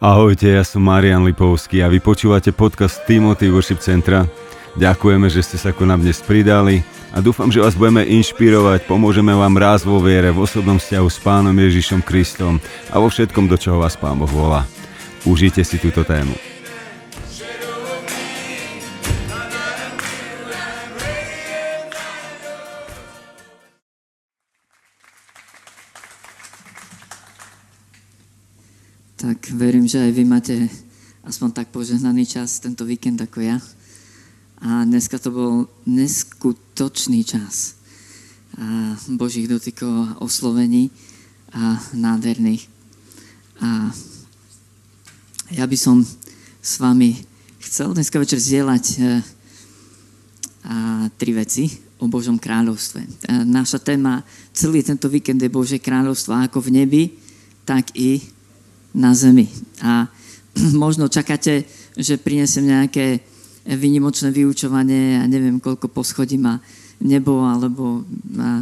Ahojte, ja som Marian Lipovský a vy počúvate podcast Timothy Worship Centra. Ďakujeme, že ste sa ku nám dnes pridali a dúfam, že vás budeme inšpirovať, pomôžeme vám rásť vo viere, v osobnom vzťahu s Pánom Ježišom Kristom a vo všetkom, do čoho vás Pán Boh volá. Užite si túto tému. Tak verím, že aj vy máte aspoň tak požehnaný čas tento víkend ako ja. A dneska to bol neskutočný čas a Božích dotykov a oslovení a nádherných. A ja by som s vami chcel dneska večer zdieľať e, a, tri veci o Božom kráľovstve. A naša téma celý tento víkend je Bože kráľovstvo ako v nebi, tak i na zemi. A možno čakáte, že prinesem nejaké vynimočné vyučovanie a neviem, koľko poschodí má nebo, alebo a, a,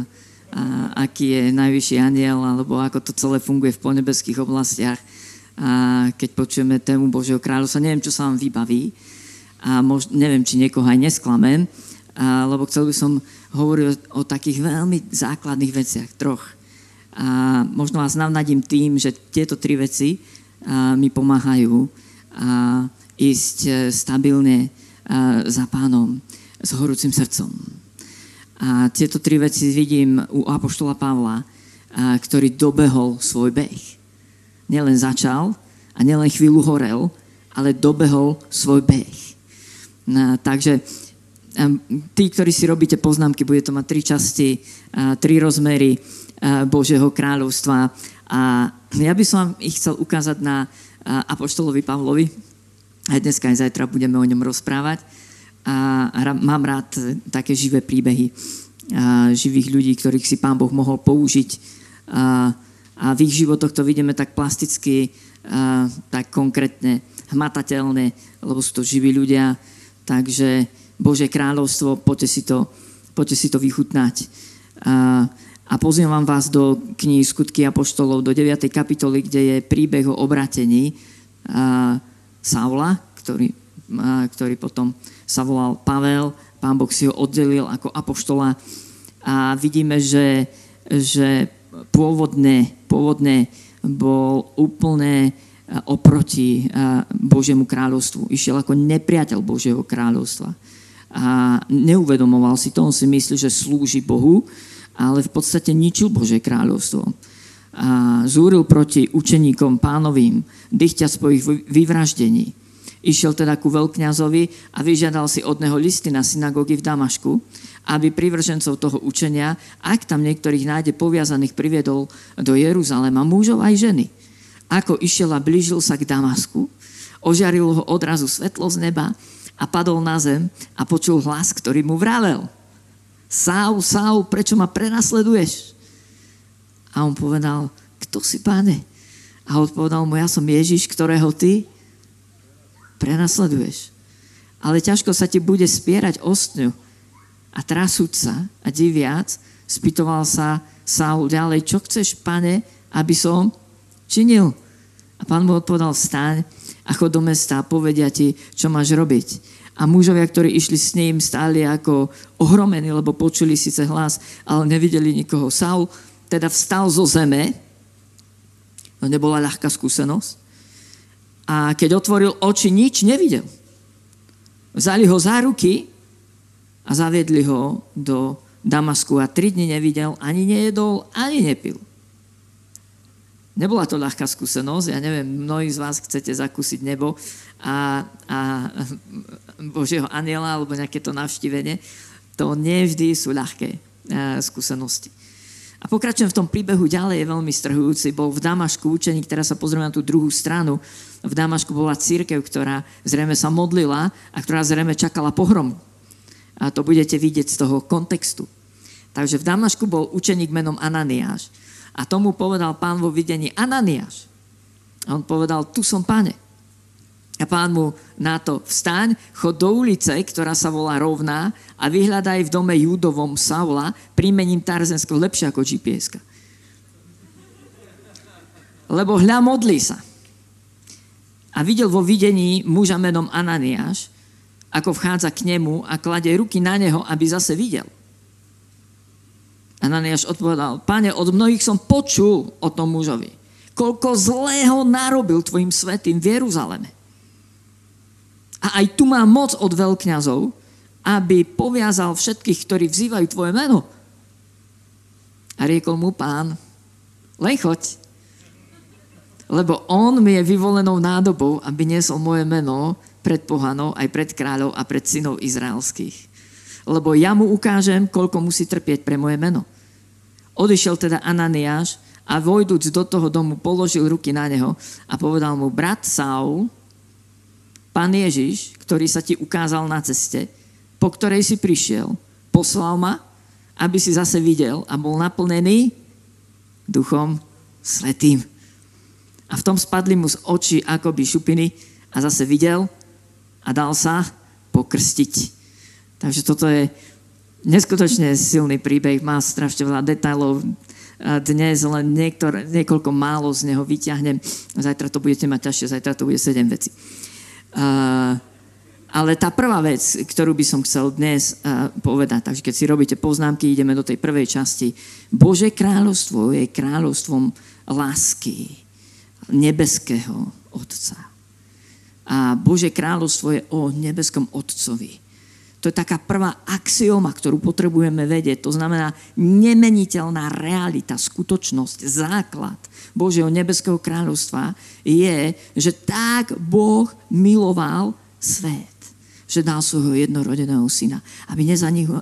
aký je najvyšší aniel, alebo ako to celé funguje v ponebeských oblastiach. A keď počujeme tému Božieho kráľovstva, neviem, čo sa vám vybaví a mož, neviem, či niekoho aj nesklamem, a, lebo chcel by som hovoriť o, o takých veľmi základných veciach, troch. A možno vás navnadím tým, že tieto tri veci mi pomáhajú ísť e, stabilne za pánom s horúcim srdcom. A tieto tri veci vidím u Apoštola Pavla, ktorý dobehol svoj beh. Nielen začal a nielen chvíľu horel, ale dobehol svoj beh. A, takže tí, ktorí si robíte poznámky, bude to mať tri časti, tri rozmery Božieho kráľovstva. A ja by som ich chcel ukázať na Apoštolovi Pavlovi. Aj dneska, aj zajtra budeme o ňom rozprávať. A mám rád také živé príbehy živých ľudí, ktorých si Pán Boh mohol použiť. A, a v ich životoch to vidíme tak plasticky, a, tak konkrétne, hmatateľne, lebo sú to živí ľudia. Takže Bože kráľovstvo, poďte si to, poďte si to vychutnať. A, a pozývam vás do knihy Skutky Apoštolov, do 9. kapitoly, kde je príbeh o obratení a, Saula, ktorý, ktorý potom sa volal Pavel. Pán Boh si ho oddelil ako apoštola a vidíme, že, že pôvodne, pôvodne bol úplne oproti Božiemu kráľovstvu. Išiel ako nepriateľ Božieho kráľovstva. A neuvedomoval si to, on si myslí, že slúži Bohu ale v podstate ničil Bože kráľovstvo. A zúril proti učeníkom pánovým, dychťac po ich vyvraždení. Išiel teda ku veľkňazovi a vyžiadal si od neho listy na synagógy v Damašku, aby privržencov toho učenia, ak tam niektorých nájde poviazaných, priviedol do Jeruzalema mužov aj ženy. Ako išiel a blížil sa k Damasku, ožiaril ho odrazu svetlo z neba a padol na zem a počul hlas, ktorý mu vravel – Sál, Sál, prečo ma prenasleduješ? A on povedal, kto si, páne? A odpovedal mu, ja som Ježiš, ktorého ty prenasleduješ. Ale ťažko sa ti bude spierať ostňu. A trasúť sa a diviac, spýtoval sa Saul ďalej, čo chceš, pane, aby som činil? A pán mu odpovedal, staň a chod do mesta a povedia ti, čo máš robiť. A mužovia, ktorí išli s ním, stáli ako ohromení, lebo počuli síce hlas, ale nevideli nikoho. Saul teda vstal zo zeme, to nebola ľahká skúsenosť, a keď otvoril oči, nič nevidel. Vzali ho za ruky a zaviedli ho do Damasku a tri dni nevidel, ani nejedol, ani nepil. Nebola to ľahká skúsenosť, ja neviem, mnohí z vás chcete zakúsiť nebo a, a Božieho aniela alebo nejaké to navštívenie, to nevždy sú ľahké uh, skúsenosti. A pokračujem v tom príbehu ďalej, je veľmi strhujúci. Bol v Damašku učeník, teraz sa pozrieme na tú druhú stranu. V Damašku bola církev, ktorá zrejme sa modlila a ktorá zrejme čakala pohromu. A to budete vidieť z toho kontextu. Takže v Damašku bol učeník menom Ananiáš. A tomu povedal pán vo videní Ananiáš. A on povedal, tu som pane. A pán mu na to vstaň, chod do ulice, ktorá sa volá Rovná a vyhľadaj v dome Judovom Saula prímením Tarzenského lepšie ako gps. Lebo hľa modlí sa. a videl vo videní muža menom Ananiáš, ako vchádza k nemu a kladie ruky na neho, aby zase videl. Ananiáš odpovedal, pane, od mnohých som počul o tom mužovi. Koľko zlého narobil tvojim svetým v Jeruzaleme. A aj tu má moc od veľkňazov, aby poviazal všetkých, ktorí vzývajú tvoje meno. A riekol mu pán, len choď, lebo on mi je vyvolenou nádobou, aby niesol moje meno pred pohanou, aj pred kráľov a pred synov izraelských lebo ja mu ukážem, koľko musí trpieť pre moje meno. Odišiel teda Ananiáš a vojdúc do toho domu položil ruky na neho a povedal mu, brat Saul, pán Ježiš, ktorý sa ti ukázal na ceste, po ktorej si prišiel, poslal ma, aby si zase videl a bol naplnený duchom svetým. A v tom spadli mu z očí akoby šupiny a zase videl a dal sa pokrstiť. Takže toto je neskutočne silný príbeh, má strašne veľa detailov. Dnes len niektor, niekoľko málo z neho vyťahnem. Zajtra to budete mať ťažšie, zajtra to bude 7 vecí. Ale tá prvá vec, ktorú by som chcel dnes povedať, takže keď si robíte poznámky, ideme do tej prvej časti. Bože kráľovstvo je kráľovstvom lásky nebeského Otca. A Bože kráľovstvo je o nebeskom Otcovi. To je taká prvá axioma, ktorú potrebujeme vedieť. To znamená nemeniteľná realita, skutočnosť, základ Božieho nebeského kráľovstva je, že tak Boh miloval svet že dal svojho jednorodeného syna, aby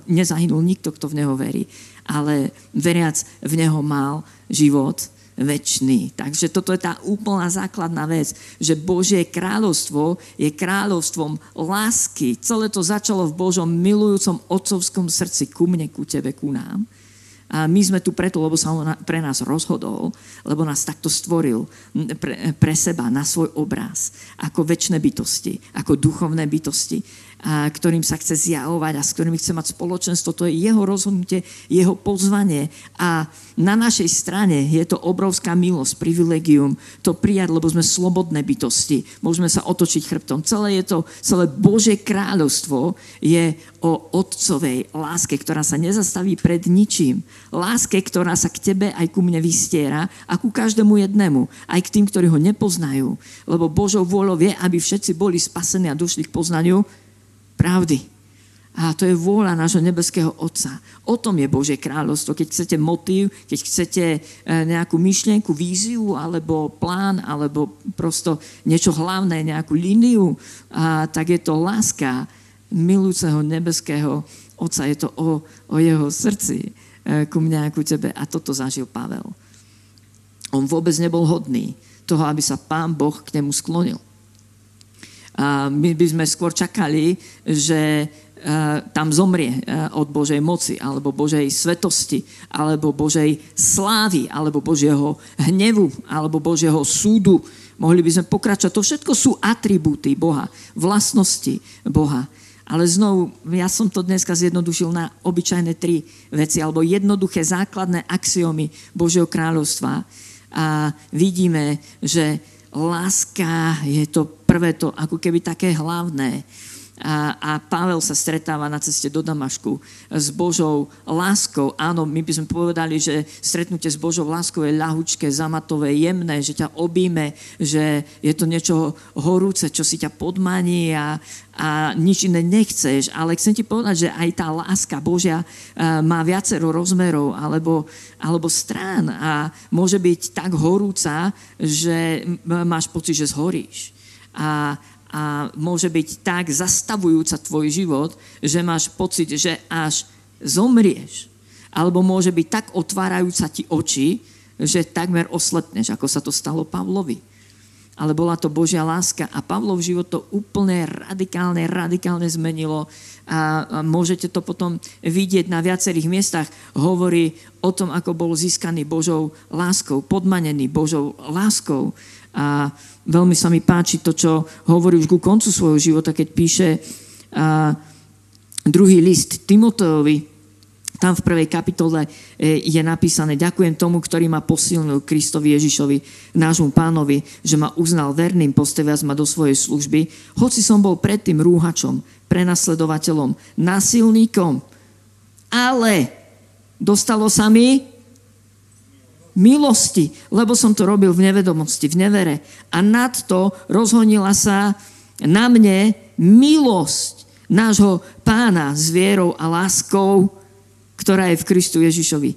nezahynul nikto, kto v Neho verí, ale veriac v Neho mal život väčší. Takže toto je tá úplná základná vec, že Božie kráľovstvo je kráľovstvom lásky. Celé to začalo v Božom milujúcom otcovskom srdci ku mne, ku tebe, ku nám. A my sme tu preto, lebo sa on pre nás rozhodol, lebo nás takto stvoril pre, pre seba, na svoj obraz, ako väčšie bytosti, ako duchovné bytosti ktorým sa chce zjavovať a s ktorými chce mať spoločenstvo. To je jeho rozhodnutie, jeho pozvanie. A na našej strane je to obrovská milosť, privilegium to prijať, lebo sme slobodné bytosti. Môžeme sa otočiť chrbtom. Celé je to, celé Božie kráľovstvo je o otcovej láske, ktorá sa nezastaví pred ničím. Láske, ktorá sa k tebe aj ku mne vystiera a ku každému jednému. Aj k tým, ktorí ho nepoznajú. Lebo Božou vôľou je, aby všetci boli spasení a došli k poznaniu pravdy. A to je vôľa nášho nebeského Otca. O tom je Božie kráľovstvo. Keď chcete motív, keď chcete e, nejakú myšlienku, víziu, alebo plán, alebo prosto niečo hlavné, nejakú líniu, a tak je to láska milujúceho nebeského Otca. Je to o, o jeho srdci e, ku mňa a ku tebe. A toto zažil Pavel. On vôbec nebol hodný toho, aby sa pán Boh k nemu sklonil. My by sme skôr čakali, že tam zomrie od Božej moci, alebo Božej svetosti, alebo Božej slávy, alebo Božieho hnevu, alebo Božieho súdu. Mohli by sme pokračovať. To všetko sú atribúty Boha, vlastnosti Boha. Ale znovu, ja som to dneska zjednodušil na obyčajné tri veci, alebo jednoduché základné axiomy Božieho kráľovstva. A vidíme, že láska je to prvé to ako keby také hlavné. A, a Pavel sa stretáva na ceste do Damašku s Božou láskou. Áno, my by sme povedali, že stretnutie s Božou láskou je ľahučké, zamatové, jemné, že ťa obíme, že je to niečo horúce, čo si ťa podmaní a, a nič iné nechceš. Ale chcem ti povedať, že aj tá láska Božia má viacero rozmerov alebo, alebo strán a môže byť tak horúca, že máš pocit, že zhoríš a, a môže byť tak zastavujúca tvoj život, že máš pocit, že až zomrieš. Alebo môže byť tak otvárajúca ti oči, že takmer oslepneš, ako sa to stalo Pavlovi. Ale bola to Božia láska a Pavlov život to úplne radikálne, radikálne zmenilo a, môžete to potom vidieť na viacerých miestach. Hovorí o tom, ako bol získaný Božou láskou, podmanený Božou láskou. A veľmi sa mi páči to, čo hovorí už ku koncu svojho života, keď píše a, druhý list Timoteovi, tam v prvej kapitole e, je napísané, ďakujem tomu, ktorý ma posilnil Kristovi Ježišovi, nášmu pánovi, že ma uznal verným, postaviac ma do svojej služby, hoci som bol predtým rúhačom, prenasledovateľom, násilníkom, ale dostalo sa mi milosti, lebo som to robil v nevedomosti, v nevere. A nad to rozhonila sa na mne milosť nášho pána s vierou a láskou, ktorá je v Kristu Ježišovi.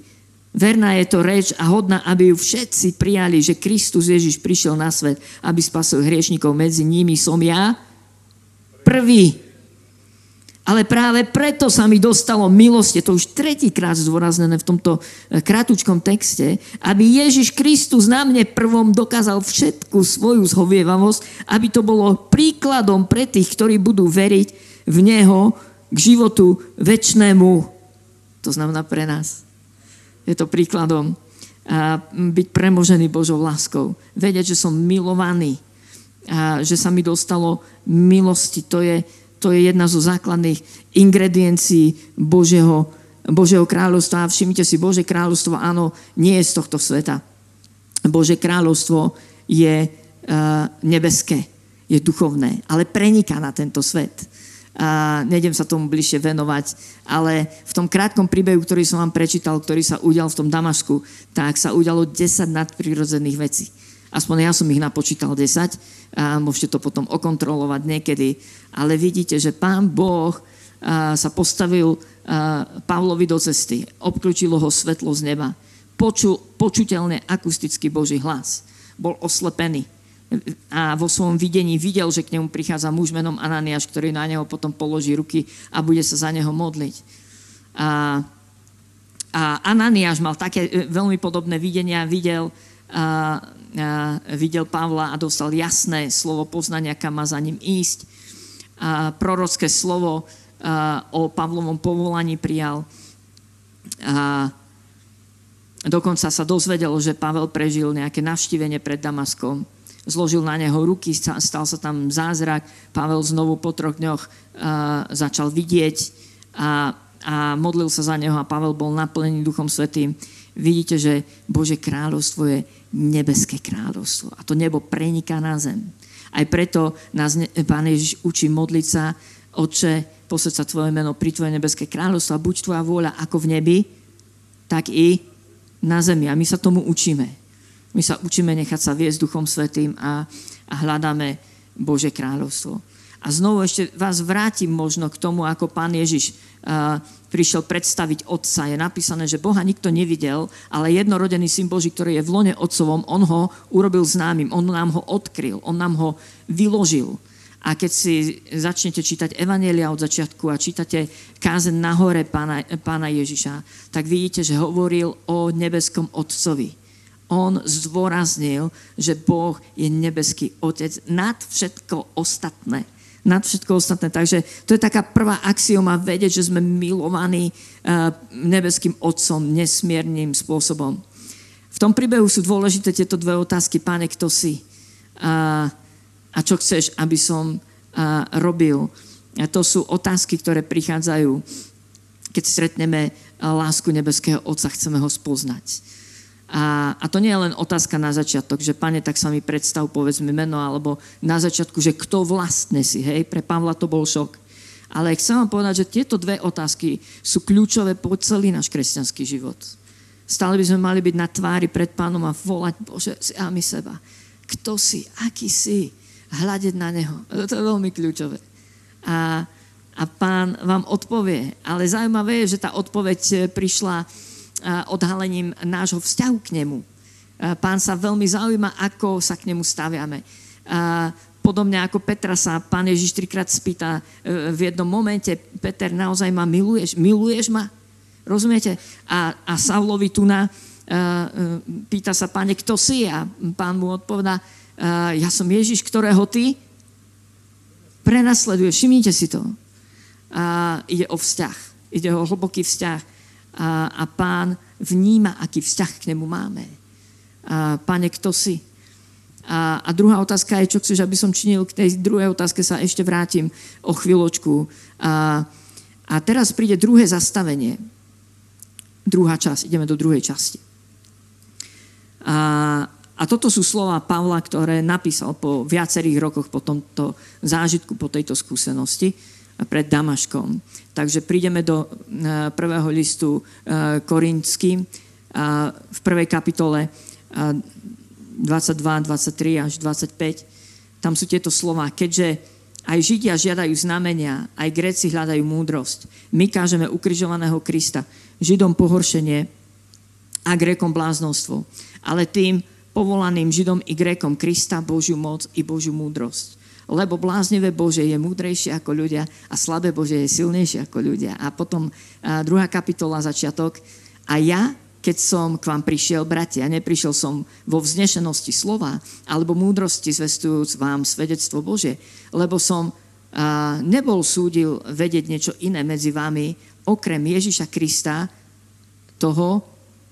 Verná je to reč a hodná, aby ju všetci prijali, že Kristus Ježiš prišiel na svet, aby spasil hriešnikov. Medzi nimi som ja prvý. Ale práve preto sa mi dostalo milosti, to už tretíkrát zdôraznené v tomto e, kratučkom texte, aby Ježiš Kristus na mne prvom dokázal všetku svoju zhovievavosť, aby to bolo príkladom pre tých, ktorí budú veriť v Neho k životu väčšnému. To znamená pre nás. Je to príkladom a byť premožený Božou láskou. Vedieť, že som milovaný. A že sa mi dostalo milosti. To je, to je jedna zo základných ingrediencií Božieho, Božieho kráľovstva. A všimnite si, Bože kráľovstvo, áno, nie je z tohto sveta. Bože kráľovstvo je uh, nebeské, je duchovné, ale preniká na tento svet a nejdem sa tomu bližšie venovať, ale v tom krátkom príbehu, ktorý som vám prečítal, ktorý sa udial v tom Damašku, tak sa udialo 10 nadprirodzených vecí. Aspoň ja som ich napočítal 10 a môžete to potom okontrolovať niekedy. Ale vidíte, že pán Boh sa postavil Pavlovi do cesty, obklúčilo ho svetlo z neba, počul počuteľne akustický Boží hlas. Bol oslepený a vo svojom videní videl, že k nemu prichádza muž menom Ananiáš, ktorý na neho potom položí ruky a bude sa za neho modliť. A, a Ananiáš mal také e, veľmi podobné videnia, videl, a, videl Pavla a dostal jasné slovo poznania, kam má za ním ísť. A prorocké slovo o Pavlovom povolaní prijal. A, dokonca sa dozvedel, že Pavel prežil nejaké navštívenie pred Damaskom zložil na neho ruky, stal sa tam zázrak. Pavel znovu po troch dňoch začal vidieť a, a modlil sa za neho a Pavel bol naplnený Duchom Svetým. Vidíte, že Bože kráľovstvo je nebeské kráľovstvo a to nebo preniká na zem. Aj preto nás Pán Ježiš učí modliť sa, Otče, posed sa Tvoje meno pri Tvoje nebeské kráľovstvo a buď Tvoja vôľa ako v nebi, tak i na zemi. A my sa tomu učíme. My sa učíme nechať sa viesť Duchom Svetým a, a hľadáme Bože kráľovstvo. A znovu ešte vás vrátim možno k tomu, ako pán Ježiš uh, prišiel predstaviť Otca. Je napísané, že Boha nikto nevidel, ale jednorodený syn Boží, ktorý je v lone Otcovom, on ho urobil známym, on nám ho odkryl, on nám ho vyložil. A keď si začnete čítať Evanielia od začiatku a čítate kázen na hore pána, pána Ježiša, tak vidíte, že hovoril o nebeskom Otcovi on zdôraznil, že Boh je nebeský Otec nad všetko ostatné. Nad všetko ostatné. Takže to je taká prvá axioma vedieť, že sme milovaní uh, nebeským Otcom nesmierným spôsobom. V tom príbehu sú dôležité tieto dve otázky. Páne, kto si? A, a čo chceš, aby som a, robil? A to sú otázky, ktoré prichádzajú, keď stretneme lásku nebeského Otca, chceme ho spoznať. A, a to nie je len otázka na začiatok, že pane, tak sa mi predstav, povedz mi meno, alebo na začiatku, že kto vlastne si, hej, pre Pavla to bol šok. Ale chcem vám povedať, že tieto dve otázky sú kľúčové po celý náš kresťanský život. Stále by sme mali byť na tvári pred pánom a volať, Bože, si a my seba. Kto si, aký si, hľadiť na neho. To je veľmi kľúčové. A, a pán vám odpovie. Ale zaujímavé je, že tá odpoveď prišla odhalením nášho vzťahu k nemu. Pán sa veľmi zaujíma, ako sa k nemu staviame. Podobne ako Petra sa pán Ježiš trikrát spýta e, v jednom momente, Peter, naozaj ma miluješ? Miluješ ma? Rozumiete? A, a Saulovi tu na, e, e, pýta sa, páne, kto si? A pán mu odpovedá, ja som Ježiš, ktorého ty prenasleduješ. Všimnite si to. A ide o vzťah. Ide o hlboký vzťah a, a pán vníma, aký vzťah k nemu máme. A, pane, kto si? A, a druhá otázka je, čo chceš, aby som činil. K tej druhej otázke sa ešte vrátim o chvíľočku. A, a teraz príde druhé zastavenie. druhá časť, ideme do druhej časti. A, a toto sú slova Pavla, ktoré napísal po viacerých rokoch po tomto zážitku, po tejto skúsenosti pred Damaškom. Takže prídeme do e, prvého listu e, Korinským v prvej kapitole 22, 23 až 25. Tam sú tieto slova. Keďže aj Židia žiadajú znamenia, aj Gréci hľadajú múdrosť. My kážeme ukrižovaného Krista. Židom pohoršenie a Grékom bláznostvo. Ale tým povolaným Židom i Grékom Krista Božiu moc i Božiu múdrosť lebo bláznivé Bože je múdrejšie ako ľudia a slabé Bože je silnejšie ako ľudia. A potom a druhá kapitola, začiatok. A ja, keď som k vám prišiel, bratia, neprišiel som vo vznešenosti slova alebo múdrosti zvestujúc vám svedectvo Bože, lebo som a, nebol súdil vedieť niečo iné medzi vami, okrem Ježiša Krista, toho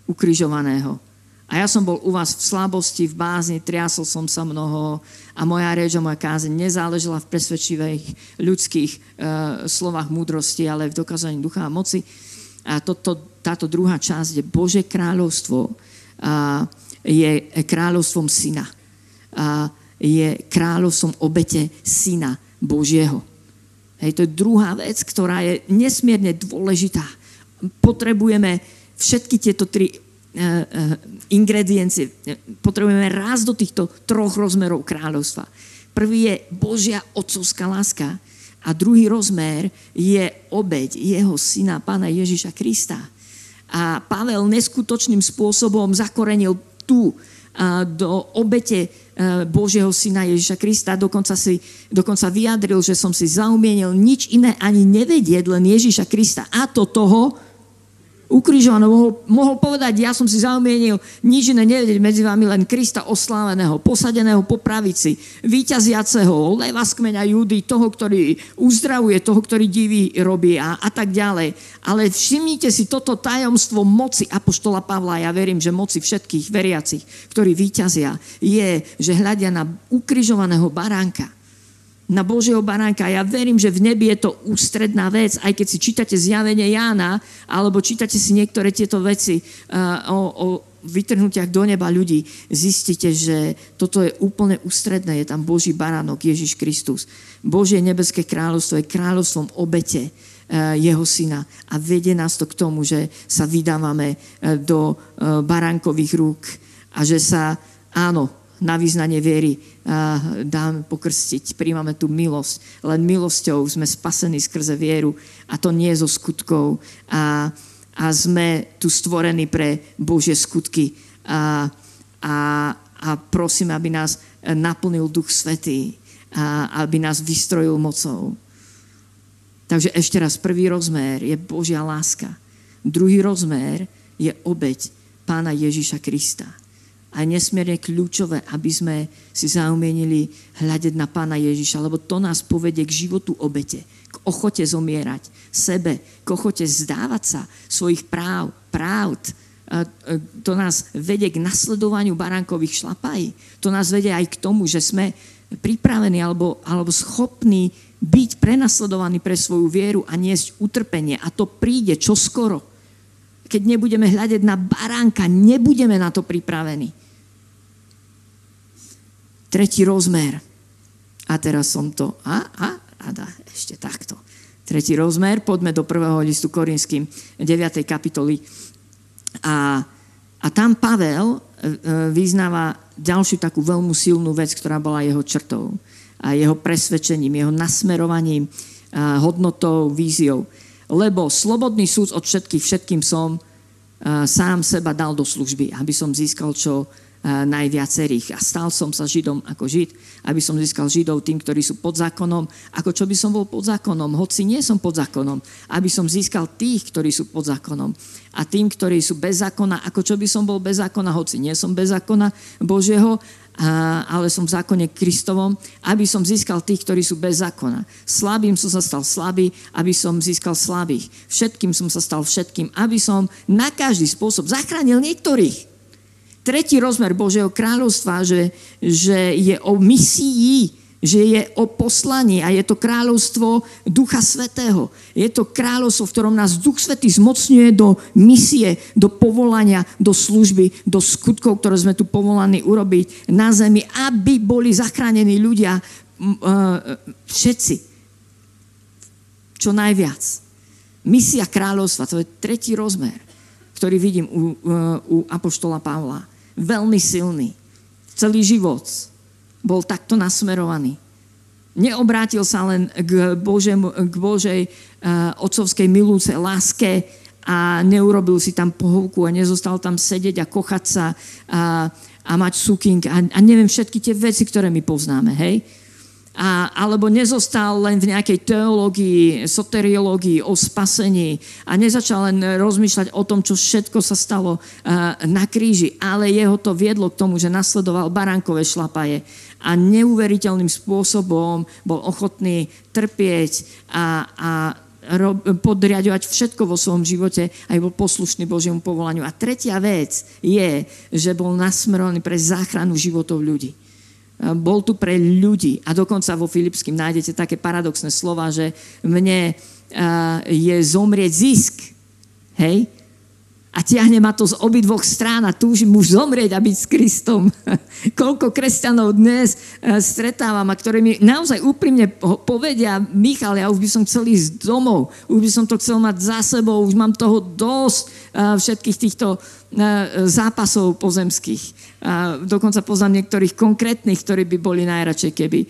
ukrižovaného a ja som bol u vás v slabosti, v bázni, triasol som sa mnoho a moja reč a moja kázeň nezáležela v presvedčivých ľudských uh, slovách múdrosti, ale v dokázaní ducha a moci. A to, to, táto druhá časť je Bože kráľovstvo. Uh, je kráľovstvom syna. Uh, je kráľovstvom obete syna Božieho. Hej, to je druhá vec, ktorá je nesmierne dôležitá. Potrebujeme všetky tieto tri ingrediencie. Potrebujeme raz do týchto troch rozmerov kráľovstva. Prvý je Božia otcovská láska a druhý rozmer je obeď jeho syna, pána Ježiša Krista. A Pavel neskutočným spôsobom zakorenil tu do obete eh, Božieho syna Ježiša Krista. Dokonca, si, dokonca vyjadril, že som si zaumienil nič iné ani nevedieť, len Ježiša Krista. A to toho, ukrižovaného, mohol, mohol povedať, ja som si zaumienil nič iné nevedieť medzi vami, len Krista osláveného, posadeného po pravici, víťaziaceho, leva z kmeňa Judy, toho, ktorý uzdravuje, toho, ktorý divy robí a, a tak ďalej. Ale všimnite si toto tajomstvo moci Apoštola Pavla, ja verím, že moci všetkých veriacich, ktorí víťazia, je, že hľadia na ukrižovaného baránka, na Božieho baránka. Ja verím, že v nebi je to ústredná vec, aj keď si čítate zjavenie Jána, alebo čítate si niektoré tieto veci uh, o, o vytrhnutiach do neba ľudí, zistíte, že toto je úplne ústredné. Je tam Boží baránok, Ježiš Kristus. Božie nebeské kráľovstvo je kráľovstvom obete uh, jeho syna. A vedie nás to k tomu, že sa vydávame uh, do baránkových rúk a že sa, áno, na význanie viery dáme pokrstiť, príjmame tú milosť. Len milosťou sme spasení skrze vieru a to nie zo skutkov. A, a sme tu stvorení pre Božie skutky. A, a, a prosím, aby nás naplnil Duch Svetý a aby nás vystrojil mocou. Takže ešte raz, prvý rozmer je Božia láska. Druhý rozmer je obeď pána Ježiša Krista a je nesmierne kľúčové, aby sme si zaumienili hľadať na Pána Ježiša, lebo to nás povedie k životu obete, k ochote zomierať sebe, k ochote zdávať sa svojich práv, pravd. To nás vedie k nasledovaniu baránkových šlapají. To nás vedie aj k tomu, že sme pripravení alebo, alebo schopní byť prenasledovaní pre svoju vieru a niesť utrpenie. A to príde čoskoro. Keď nebudeme hľadať na baránka, nebudeme na to pripravení. Tretí rozmer. A teraz som to... A, a, a ešte takto. Tretí rozmer, poďme do prvého listu Korinským, 9. kapitoly. A, a tam Pavel e, e, vyznáva ďalšiu takú veľmi silnú vec, ktorá bola jeho črtou a jeho presvedčením, jeho nasmerovaním, hodnotou, víziou. Lebo slobodný súd od všetkých, všetkým som sám seba dal do služby, aby som získal čo najviacerých. A stal som sa Židom ako Žid, aby som získal Židov tým, ktorí sú pod zákonom, ako čo by som bol pod zákonom, hoci nie som pod zákonom, aby som získal tých, ktorí sú pod zákonom. A tým, ktorí sú bez zákona, ako čo by som bol bez zákona, hoci nie som bez zákona Božieho, ale som v zákone Kristovom, aby som získal tých, ktorí sú bez zákona. Slabým som sa stal slabý, aby som získal slabých. Všetkým som sa stal všetkým, aby som na každý spôsob zachránil niektorých tretí rozmer Božieho kráľovstva, že, že je o misii že je o poslaní a je to kráľovstvo Ducha Svetého. Je to kráľovstvo, v ktorom nás Duch Svetý zmocňuje do misie, do povolania, do služby, do skutkov, ktoré sme tu povolaní urobiť na zemi, aby boli zachránení ľudia, všetci, čo najviac. Misia kráľovstva, to je tretí rozmer, ktorý vidím u, u Apoštola Pavla. Veľmi silný. Celý život bol takto nasmerovaný. Neobrátil sa len k, Božemu, k Božej uh, otcovskej milúce láske a neurobil si tam pohovku a nezostal tam sedieť a kochať sa a, a mať suking a, a neviem všetky tie veci, ktoré my poznáme, hej? A, alebo nezostal len v nejakej teológii, soteriológii o spasení a nezačal len rozmýšľať o tom, čo všetko sa stalo uh, na kríži, ale jeho to viedlo k tomu, že nasledoval baránkové šlapaje a neuveriteľným spôsobom bol ochotný trpieť a, a podriadovať všetko vo svojom živote a bol poslušný Božiemu povolaniu. A tretia vec je, že bol nasmerovaný pre záchranu životov ľudí bol tu pre ľudí. A dokonca vo Filipským nájdete také paradoxné slova, že mne je zomrieť zisk. Hej? A ťahne ma to z obidvoch strán a túžim už zomrieť a byť s Kristom. Koľko kresťanov dnes stretávam a ktorí mi naozaj úprimne povedia, Michal, ja už by som chcel ísť domov, už by som to chcel mať za sebou, už mám toho dosť všetkých týchto zápasov pozemských. Dokonca poznám niektorých konkrétnych, ktorí by boli najradšej, keby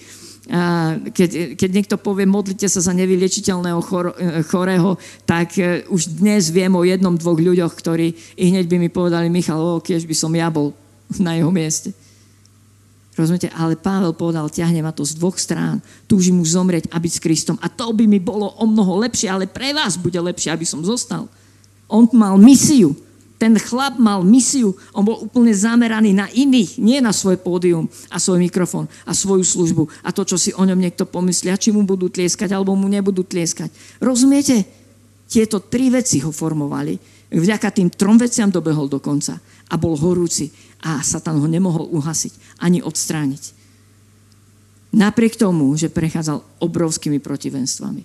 keď, keď niekto povie, modlite sa za nevyliečiteľného chor, chorého, tak e, už dnes viem o jednom, dvoch ľuďoch, ktorí i hneď by mi povedali, Michal, o, keď by som ja bol na jeho mieste. Rozumiete? Ale Pavel povedal, ťahne ma to z dvoch strán. Túžim už zomrieť a byť s Kristom. A to by mi bolo o mnoho lepšie, ale pre vás bude lepšie, aby som zostal. On mal misiu ten chlap mal misiu, on bol úplne zameraný na iných, nie na svoj pódium a svoj mikrofón a svoju službu a to, čo si o ňom niekto pomyslia, či mu budú tlieskať alebo mu nebudú tlieskať. Rozumiete? Tieto tri veci ho formovali. Vďaka tým trom veciam dobehol do konca a bol horúci a Satan ho nemohol uhasiť ani odstrániť. Napriek tomu, že prechádzal obrovskými protivenstvami.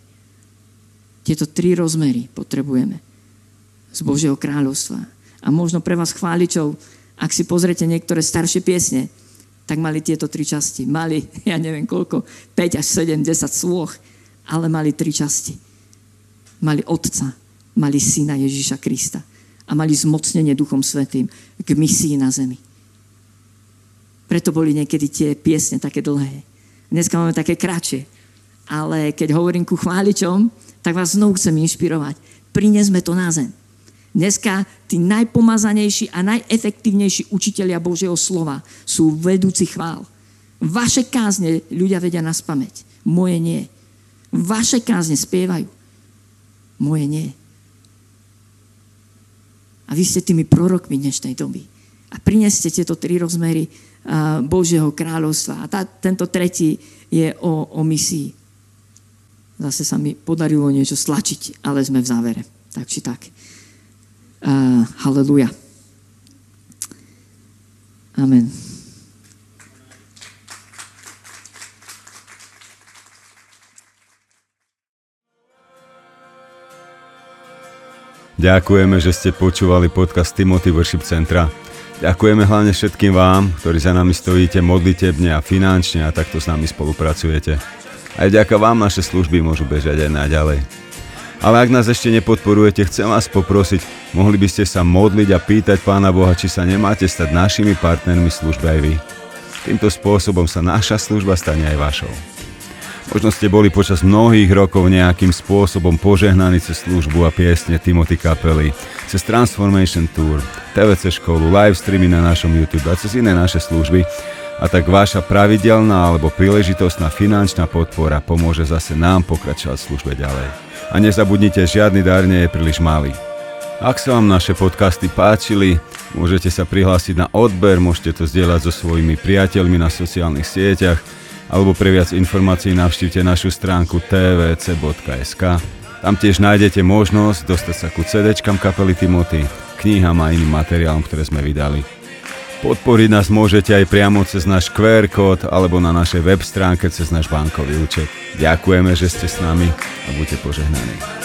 Tieto tri rozmery potrebujeme z Božieho kráľovstva a možno pre vás chváličov, ak si pozrete niektoré staršie piesne, tak mali tieto tri časti. Mali, ja neviem koľko, 5 až 7, 10 sloh, ale mali tri časti. Mali Otca, mali Syna Ježíša Krista a mali zmocnenie Duchom Svetým k misii na zemi. Preto boli niekedy tie piesne také dlhé. Dneska máme také kratšie. Ale keď hovorím ku chváličom, tak vás znovu chcem inšpirovať. Prinesme to na zem. Dneska tí najpomazanejší a najefektívnejší učitelia Božieho slova sú vedúci chvál. Vaše kázne ľudia vedia na spameť. Moje nie. Vaše kázne spievajú. Moje nie. A vy ste tými prorokmi dnešnej doby. A prineste tieto tri rozmery Božieho kráľovstva. A tá, tento tretí je o, o misii. Zase sa mi podarilo niečo stlačiť, ale sme v závere. Tak či tak. Uh, haleluja. Amen. Ďakujeme, že ste počúvali podcast Timothy Worship Centra. Ďakujeme hlavne všetkým vám, ktorí za nami stojíte modlitebne a finančne a takto s nami spolupracujete. Aj ďaká vám naše služby môžu bežať aj naďalej. Ale ak nás ešte nepodporujete, chcem vás poprosiť, mohli by ste sa modliť a pýtať Pána Boha, či sa nemáte stať našimi partnermi služby aj vy. Týmto spôsobom sa naša služba stane aj vašou. Možno ste boli počas mnohých rokov nejakým spôsobom požehnaní cez službu a piesne Timothy Kapely, cez Transformation Tour, TVC školu, live streamy na našom YouTube a cez iné naše služby a tak vaša pravidelná alebo príležitostná finančná podpora pomôže zase nám pokračovať v službe ďalej. A nezabudnite, žiadny dar nie je príliš malý. Ak sa vám naše podcasty páčili, môžete sa prihlásiť na odber, môžete to zdieľať so svojimi priateľmi na sociálnych sieťach alebo pre viac informácií navštívte našu stránku tvc.sk. Tam tiež nájdete možnosť dostať sa ku CD kapely Timothy, knihám a iným materiálom, ktoré sme vydali. Podporiť nás môžete aj priamo cez náš QR kód alebo na našej web stránke cez náš bankový účet. Ďakujeme, že ste s nami a buďte požehnaní.